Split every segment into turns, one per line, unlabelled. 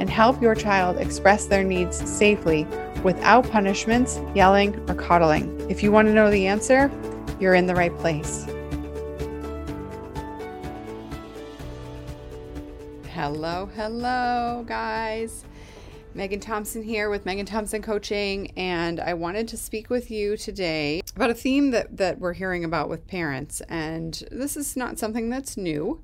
and help your child express their needs safely without punishments, yelling, or coddling. If you want to know the answer, you're in the right place. Hello, hello, guys. Megan Thompson here with Megan Thompson Coaching, and I wanted to speak with you today about a theme that, that we're hearing about with parents. And this is not something that's new.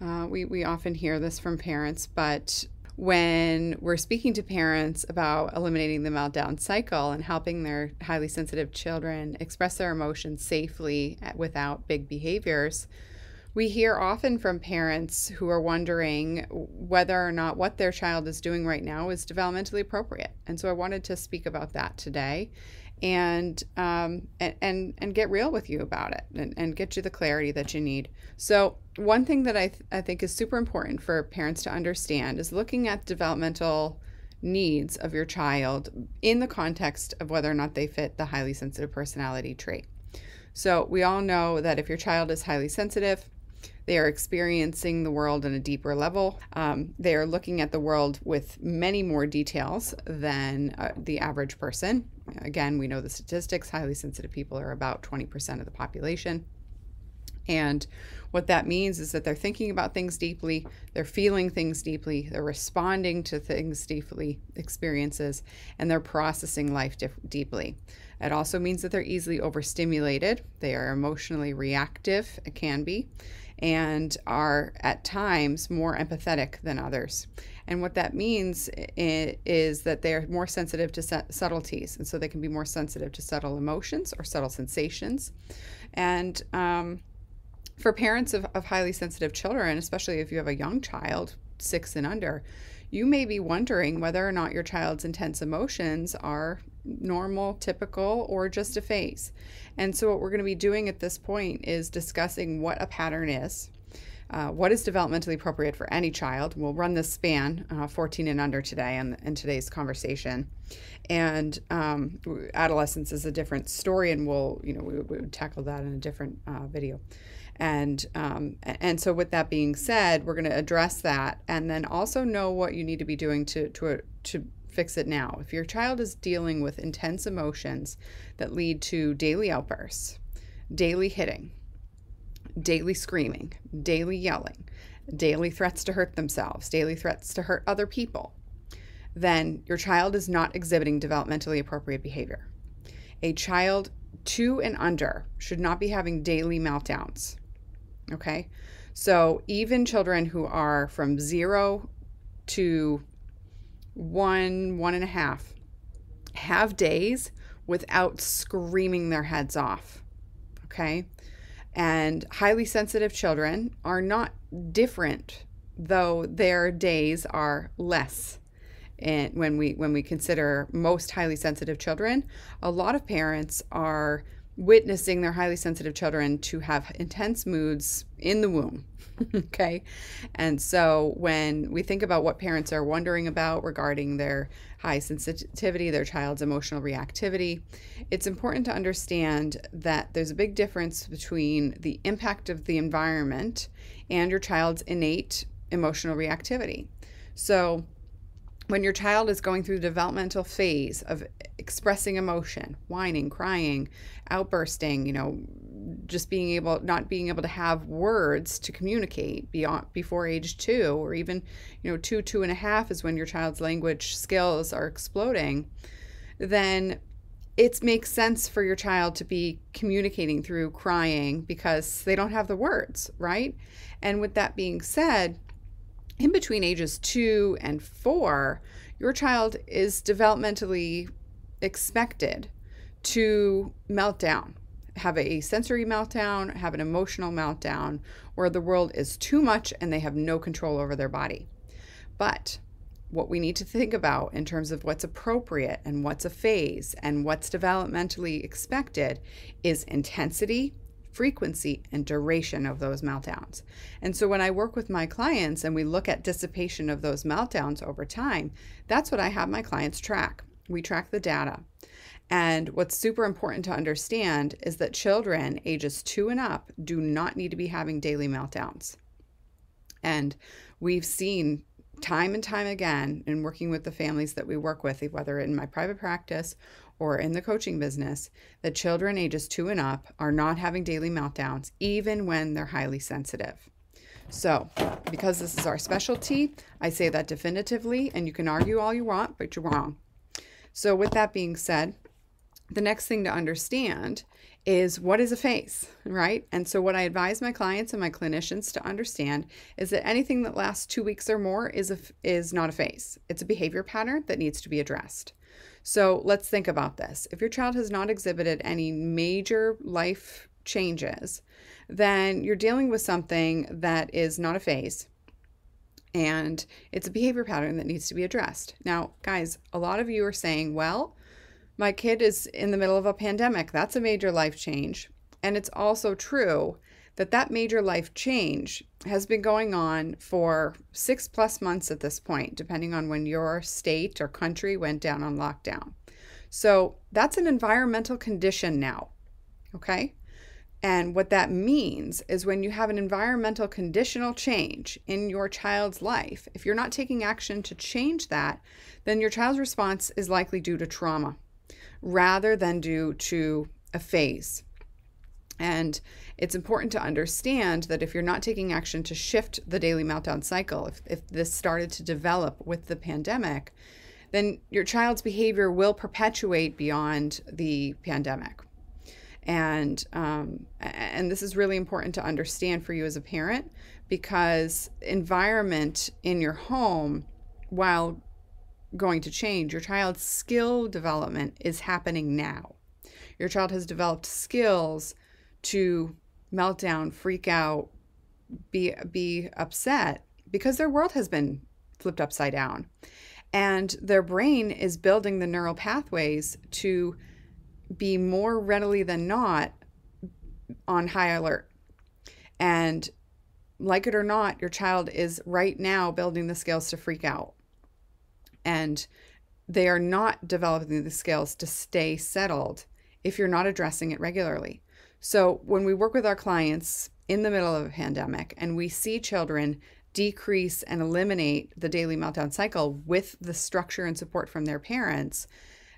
Uh, we, we often hear this from parents, but when we're speaking to parents about eliminating the meltdown cycle and helping their highly sensitive children express their emotions safely without big behaviors, we hear often from parents who are wondering whether or not what their child is doing right now is developmentally appropriate. And so I wanted to speak about that today and um, and, and get real with you about it and, and get you the clarity that you need. So one thing that I, th- I think is super important for parents to understand is looking at developmental needs of your child in the context of whether or not they fit the highly sensitive personality trait. So we all know that if your child is highly sensitive, they are experiencing the world on a deeper level. Um, they are looking at the world with many more details than uh, the average person. Again, we know the statistics highly sensitive people are about 20% of the population. And what that means is that they're thinking about things deeply, they're feeling things deeply, they're responding to things deeply, experiences, and they're processing life dif- deeply. It also means that they're easily overstimulated, they are emotionally reactive, it can be, and are at times more empathetic than others. And what that means is that they're more sensitive to subtleties, and so they can be more sensitive to subtle emotions or subtle sensations. And um, for parents of, of highly sensitive children, especially if you have a young child, six and under, you may be wondering whether or not your child's intense emotions are normal, typical, or just a phase. And so, what we're going to be doing at this point is discussing what a pattern is, uh, what is developmentally appropriate for any child. We'll run this span, uh, 14 and under, today in, in today's conversation. And um, adolescence is a different story, and we'll, you know, we, we would tackle that in a different uh, video. And um, and so with that being said, we're going to address that, and then also know what you need to be doing to to to fix it now. If your child is dealing with intense emotions that lead to daily outbursts, daily hitting, daily screaming, daily yelling, daily threats to hurt themselves, daily threats to hurt other people, then your child is not exhibiting developmentally appropriate behavior. A child two and under should not be having daily meltdowns. Okay. So even children who are from zero to one, one and a half have days without screaming their heads off. Okay. And highly sensitive children are not different, though their days are less. And when we when we consider most highly sensitive children, a lot of parents are witnessing their highly sensitive children to have intense moods in the womb. okay. And so when we think about what parents are wondering about regarding their high sensitivity, their child's emotional reactivity, it's important to understand that there's a big difference between the impact of the environment and your child's innate emotional reactivity. So when your child is going through the developmental phase of expressing emotion, whining, crying, outbursting, you know, just being able not being able to have words to communicate beyond before age two or even you know two two and a half is when your child's language skills are exploding then it makes sense for your child to be communicating through crying because they don't have the words right? And with that being said in between ages two and four, your child is developmentally expected to melt down have a sensory meltdown, have an emotional meltdown, where the world is too much and they have no control over their body. But what we need to think about in terms of what's appropriate and what's a phase and what's developmentally expected is intensity, frequency, and duration of those meltdowns. And so when I work with my clients and we look at dissipation of those meltdowns over time, that's what I have my clients track. We track the data. And what's super important to understand is that children ages two and up do not need to be having daily meltdowns. And we've seen time and time again in working with the families that we work with, whether in my private practice or in the coaching business, that children ages two and up are not having daily meltdowns, even when they're highly sensitive. So, because this is our specialty, I say that definitively, and you can argue all you want, but you're wrong. So, with that being said, the next thing to understand is what is a phase, right? And so, what I advise my clients and my clinicians to understand is that anything that lasts two weeks or more is a, is not a phase. It's a behavior pattern that needs to be addressed. So, let's think about this. If your child has not exhibited any major life changes, then you're dealing with something that is not a phase and it's a behavior pattern that needs to be addressed. Now, guys, a lot of you are saying, well, my kid is in the middle of a pandemic. That's a major life change. And it's also true that that major life change has been going on for six plus months at this point, depending on when your state or country went down on lockdown. So that's an environmental condition now. Okay. And what that means is when you have an environmental conditional change in your child's life, if you're not taking action to change that, then your child's response is likely due to trauma rather than due to a phase. And it's important to understand that if you're not taking action to shift the daily meltdown cycle, if, if this started to develop with the pandemic, then your child's behavior will perpetuate beyond the pandemic. And um, and this is really important to understand for you as a parent because environment in your home, while going to change. Your child's skill development is happening now. Your child has developed skills to melt down, freak out, be be upset because their world has been flipped upside down. And their brain is building the neural pathways to be more readily than not on high alert. And like it or not, your child is right now building the skills to freak out and they are not developing the skills to stay settled if you're not addressing it regularly. So, when we work with our clients in the middle of a pandemic and we see children decrease and eliminate the daily meltdown cycle with the structure and support from their parents,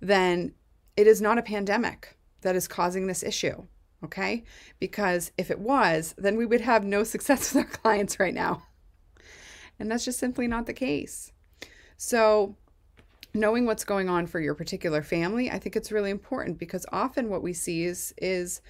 then it is not a pandemic that is causing this issue. Okay? Because if it was, then we would have no success with our clients right now. And that's just simply not the case. So, knowing what's going on for your particular family, I think it's really important because often what we see is is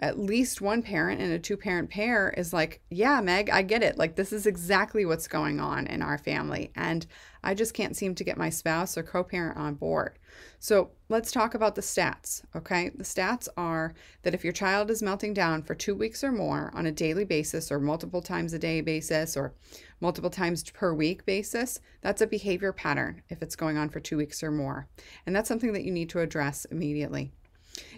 at least one parent in a two parent pair is like, yeah, Meg, I get it. Like, this is exactly what's going on in our family. And I just can't seem to get my spouse or co parent on board. So, let's talk about the stats. Okay. The stats are that if your child is melting down for two weeks or more on a daily basis, or multiple times a day basis, or multiple times per week basis, that's a behavior pattern if it's going on for two weeks or more. And that's something that you need to address immediately.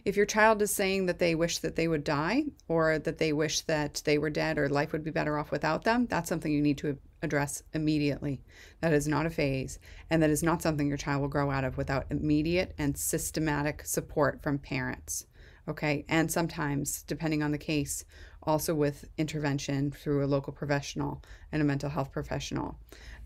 If your child is saying that they wish that they would die or that they wish that they were dead or life would be better off without them, that's something you need to address immediately. That is not a phase, and that is not something your child will grow out of without immediate and systematic support from parents. Okay, and sometimes, depending on the case, also with intervention through a local professional and a mental health professional.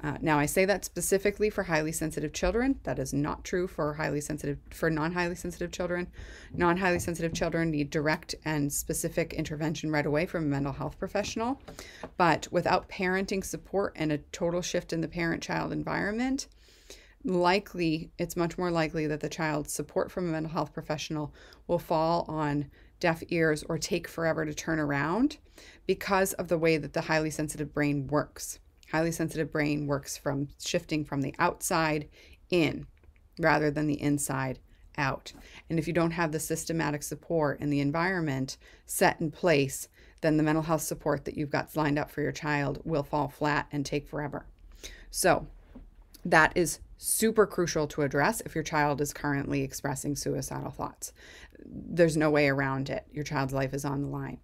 Uh, now, I say that specifically for highly sensitive children. That is not true for highly sensitive for non-highly sensitive children. Non-highly sensitive children need direct and specific intervention right away from a mental health professional. But without parenting support and a total shift in the parent-child environment, likely it's much more likely that the child's support from a mental health professional will fall on deaf ears or take forever to turn around because of the way that the highly sensitive brain works. Highly sensitive brain works from shifting from the outside in rather than the inside out. And if you don't have the systematic support and the environment set in place, then the mental health support that you've got lined up for your child will fall flat and take forever. So, that is super crucial to address if your child is currently expressing suicidal thoughts. There's no way around it. Your child's life is on the line.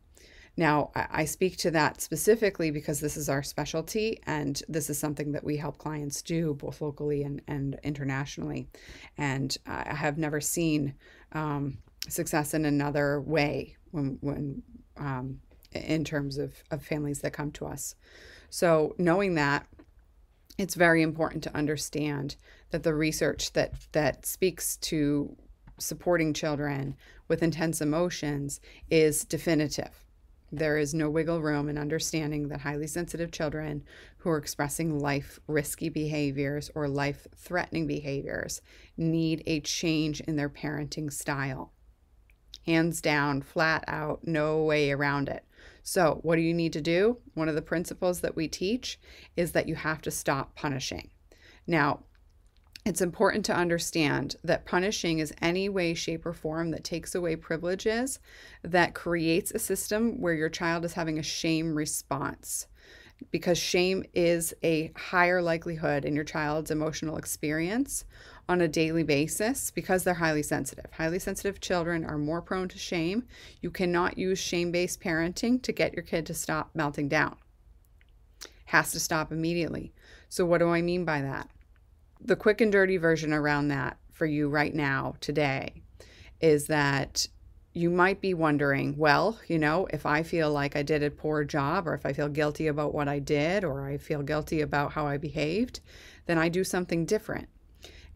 Now, I speak to that specifically because this is our specialty and this is something that we help clients do both locally and, and internationally. And I have never seen um, success in another way when, when um, in terms of, of families that come to us. So, knowing that, it's very important to understand that the research that that speaks to supporting children with intense emotions is definitive. There is no wiggle room in understanding that highly sensitive children who are expressing life risky behaviors or life threatening behaviors need a change in their parenting style. Hands down, flat out, no way around it. So, what do you need to do? One of the principles that we teach is that you have to stop punishing. Now, it's important to understand that punishing is any way, shape, or form that takes away privileges, that creates a system where your child is having a shame response. Because shame is a higher likelihood in your child's emotional experience on a daily basis because they're highly sensitive. Highly sensitive children are more prone to shame. You cannot use shame based parenting to get your kid to stop melting down. Has to stop immediately. So, what do I mean by that? The quick and dirty version around that for you right now, today, is that you might be wondering, well, you know, if I feel like I did a poor job, or if I feel guilty about what I did, or I feel guilty about how I behaved, then I do something different.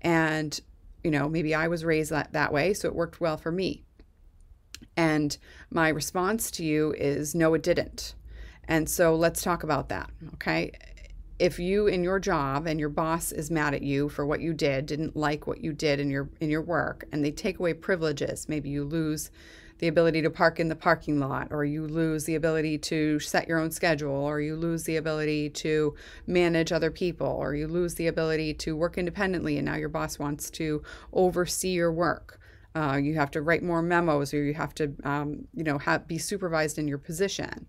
And, you know, maybe I was raised that, that way, so it worked well for me. And my response to you is, no, it didn't. And so let's talk about that, okay? If you in your job and your boss is mad at you for what you did, didn't like what you did in your in your work, and they take away privileges, maybe you lose the ability to park in the parking lot, or you lose the ability to set your own schedule, or you lose the ability to manage other people, or you lose the ability to work independently, and now your boss wants to oversee your work. Uh, you have to write more memos, or you have to, um, you know, have, be supervised in your position.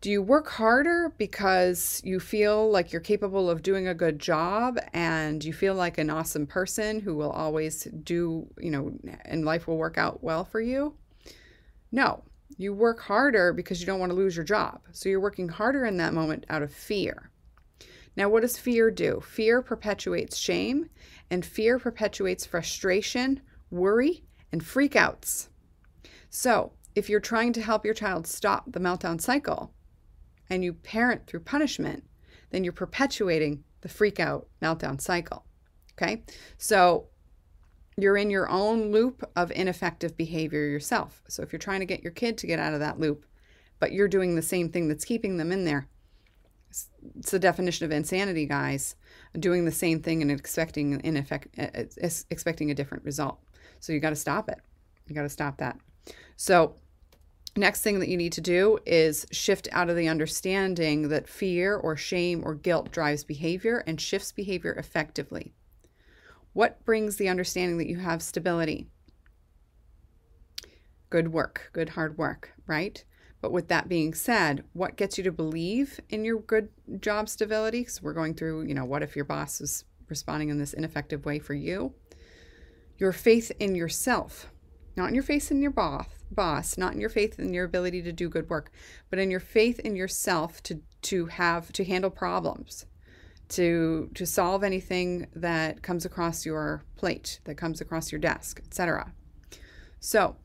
Do you work harder because you feel like you're capable of doing a good job and you feel like an awesome person who will always do, you know, and life will work out well for you? No, you work harder because you don't want to lose your job. So you're working harder in that moment out of fear. Now, what does fear do? Fear perpetuates shame, and fear perpetuates frustration, worry, and freakouts. So, if you're trying to help your child stop the meltdown cycle, and you parent through punishment, then you're perpetuating the freak out meltdown cycle. Okay? So you're in your own loop of ineffective behavior yourself. So if you're trying to get your kid to get out of that loop, but you're doing the same thing that's keeping them in there, it's the definition of insanity, guys. Doing the same thing and expecting ineffect, expecting a different result. So you got to stop it. You got to stop that. So Next thing that you need to do is shift out of the understanding that fear or shame or guilt drives behavior and shifts behavior effectively. What brings the understanding that you have stability? Good work, good hard work, right? But with that being said, what gets you to believe in your good job stability? Because we're going through, you know, what if your boss is responding in this ineffective way for you? Your faith in yourself, not in your faith in your boss, boss, not in your faith in your ability to do good work, but in your faith in yourself to to have to handle problems, to to solve anything that comes across your plate, that comes across your desk, etc. So,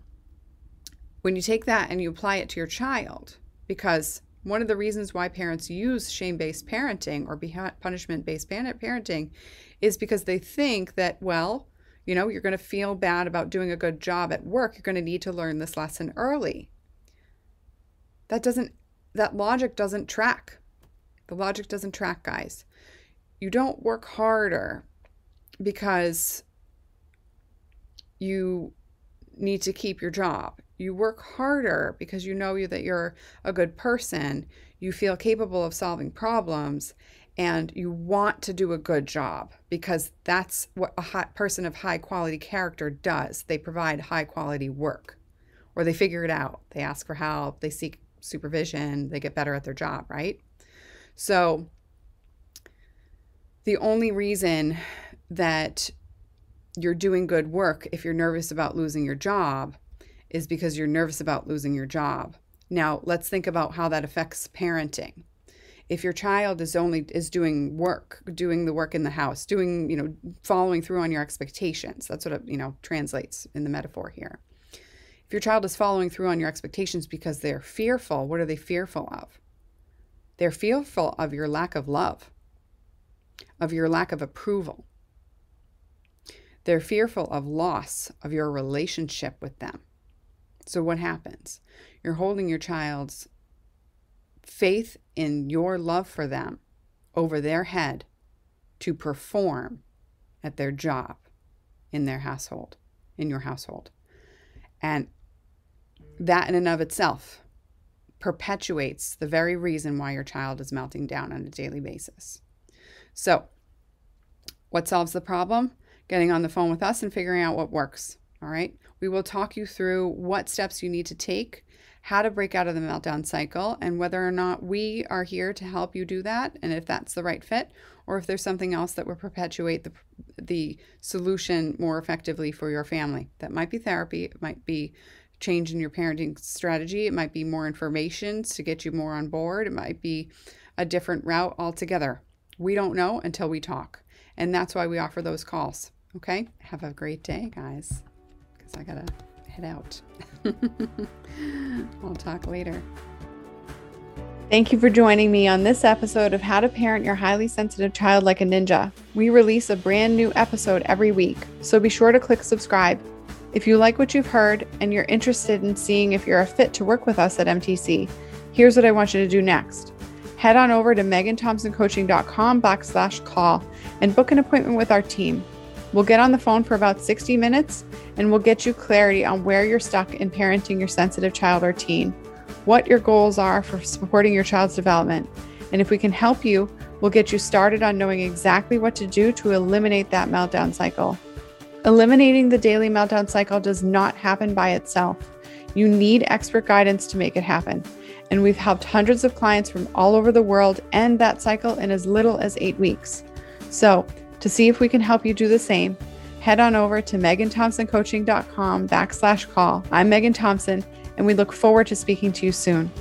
when you take that and you apply it to your child, because one of the reasons why parents use shame based parenting or punishment based parenting is because they think that, well, you know, you're going to feel bad about doing a good job at work. You're going to need to learn this lesson early. That doesn't, that logic doesn't track. The logic doesn't track, guys. You don't work harder because you need to keep your job. You work harder because you know that you're a good person, you feel capable of solving problems, and you want to do a good job because that's what a person of high quality character does. They provide high quality work or they figure it out. They ask for help, they seek supervision, they get better at their job, right? So, the only reason that you're doing good work if you're nervous about losing your job is because you're nervous about losing your job. Now, let's think about how that affects parenting. If your child is only is doing work, doing the work in the house, doing, you know, following through on your expectations. That's what it, you know, translates in the metaphor here. If your child is following through on your expectations because they're fearful, what are they fearful of? They're fearful of your lack of love, of your lack of approval. They're fearful of loss of your relationship with them. So, what happens? You're holding your child's faith in your love for them over their head to perform at their job in their household, in your household. And that in and of itself perpetuates the very reason why your child is melting down on a daily basis. So, what solves the problem? Getting on the phone with us and figuring out what works. All right. We will talk you through what steps you need to take, how to break out of the meltdown cycle, and whether or not we are here to help you do that, and if that's the right fit, or if there's something else that would perpetuate the, the solution more effectively for your family. That might be therapy, it might be change in your parenting strategy, it might be more information to get you more on board, it might be a different route altogether. We don't know until we talk. And that's why we offer those calls. Okay? Have a great day, guys. I got to head out. I'll talk later. Thank you for joining me on this episode of How to Parent Your Highly Sensitive Child Like a Ninja. We release a brand new episode every week, so be sure to click subscribe. If you like what you've heard and you're interested in seeing if you're a fit to work with us at MTC, here's what I want you to do next head on over to meganthompsoncoaching.com backslash call and book an appointment with our team. We'll get on the phone for about 60 minutes and we'll get you clarity on where you're stuck in parenting your sensitive child or teen, what your goals are for supporting your child's development, and if we can help you, we'll get you started on knowing exactly what to do to eliminate that meltdown cycle. Eliminating the daily meltdown cycle does not happen by itself. You need expert guidance to make it happen and we've helped hundreds of clients from all over the world end that cycle in as little as eight weeks. So, to see if we can help you do the same, head on over to meganthompsoncoaching.com backslash call. I'm Megan Thompson, and we look forward to speaking to you soon.